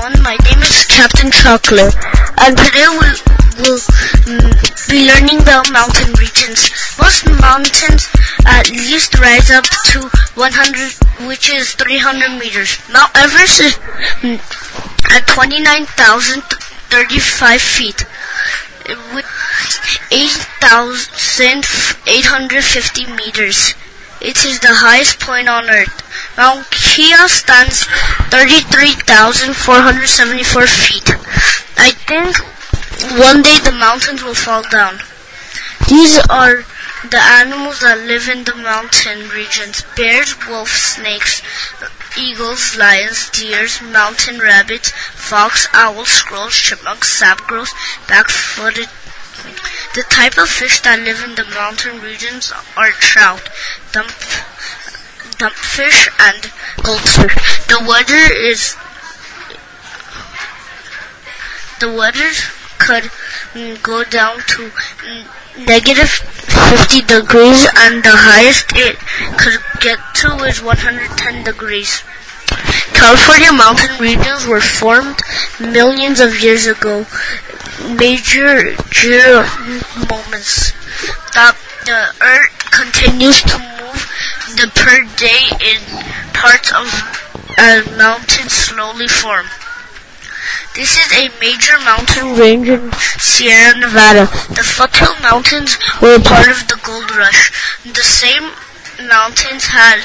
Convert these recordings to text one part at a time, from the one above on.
everyone. My name is Captain Chocolate, and today we will mm, be learning about mountain regions. Most mountains at least rise up to 100, which is 300 meters. Mount Everest is mm, at 29,035 feet, with 8,850 meters. It is the highest point on earth. Mount Kea stands 33,474 feet. I think one day the mountains will fall down. These are the animals that live in the mountain regions. Bears, wolves, snakes, eagles, lions, deers, mountain rabbits, fox, owls, squirrels, chipmunks, sapgirls, back-footed the type of fish that live in the mountain regions are trout, dump, dumpfish, and goldfish. The weather is the weather could go down to negative 50 degrees and the highest it could get to is 110 degrees. California mountain regions were formed millions of years ago major geo moments that the Earth continues to move the per day in parts of a mountain slowly form. This is a major mountain range in Sierra Nevada. The foothill mountains were part of the gold rush. The same mountains had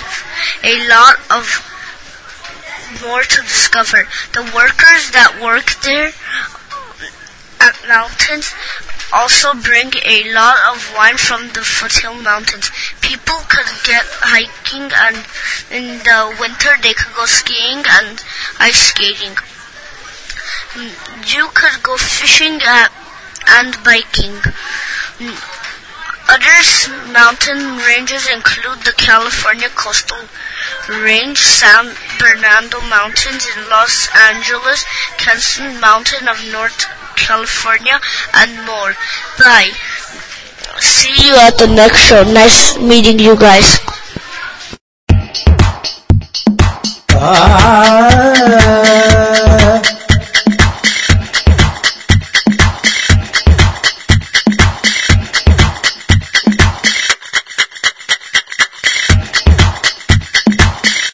a lot of more to discover. The workers that worked there mountains also bring a lot of wine from the foothill mountains. People could get hiking and in the winter they could go skiing and ice skating. You could go fishing at, and biking. Other mountain ranges include the California Coastal Range, San Bernardino Mountains in Los Angeles, Kenson Mountain of North California, and more. Bye. See you at the next show. Nice meeting you guys. Ah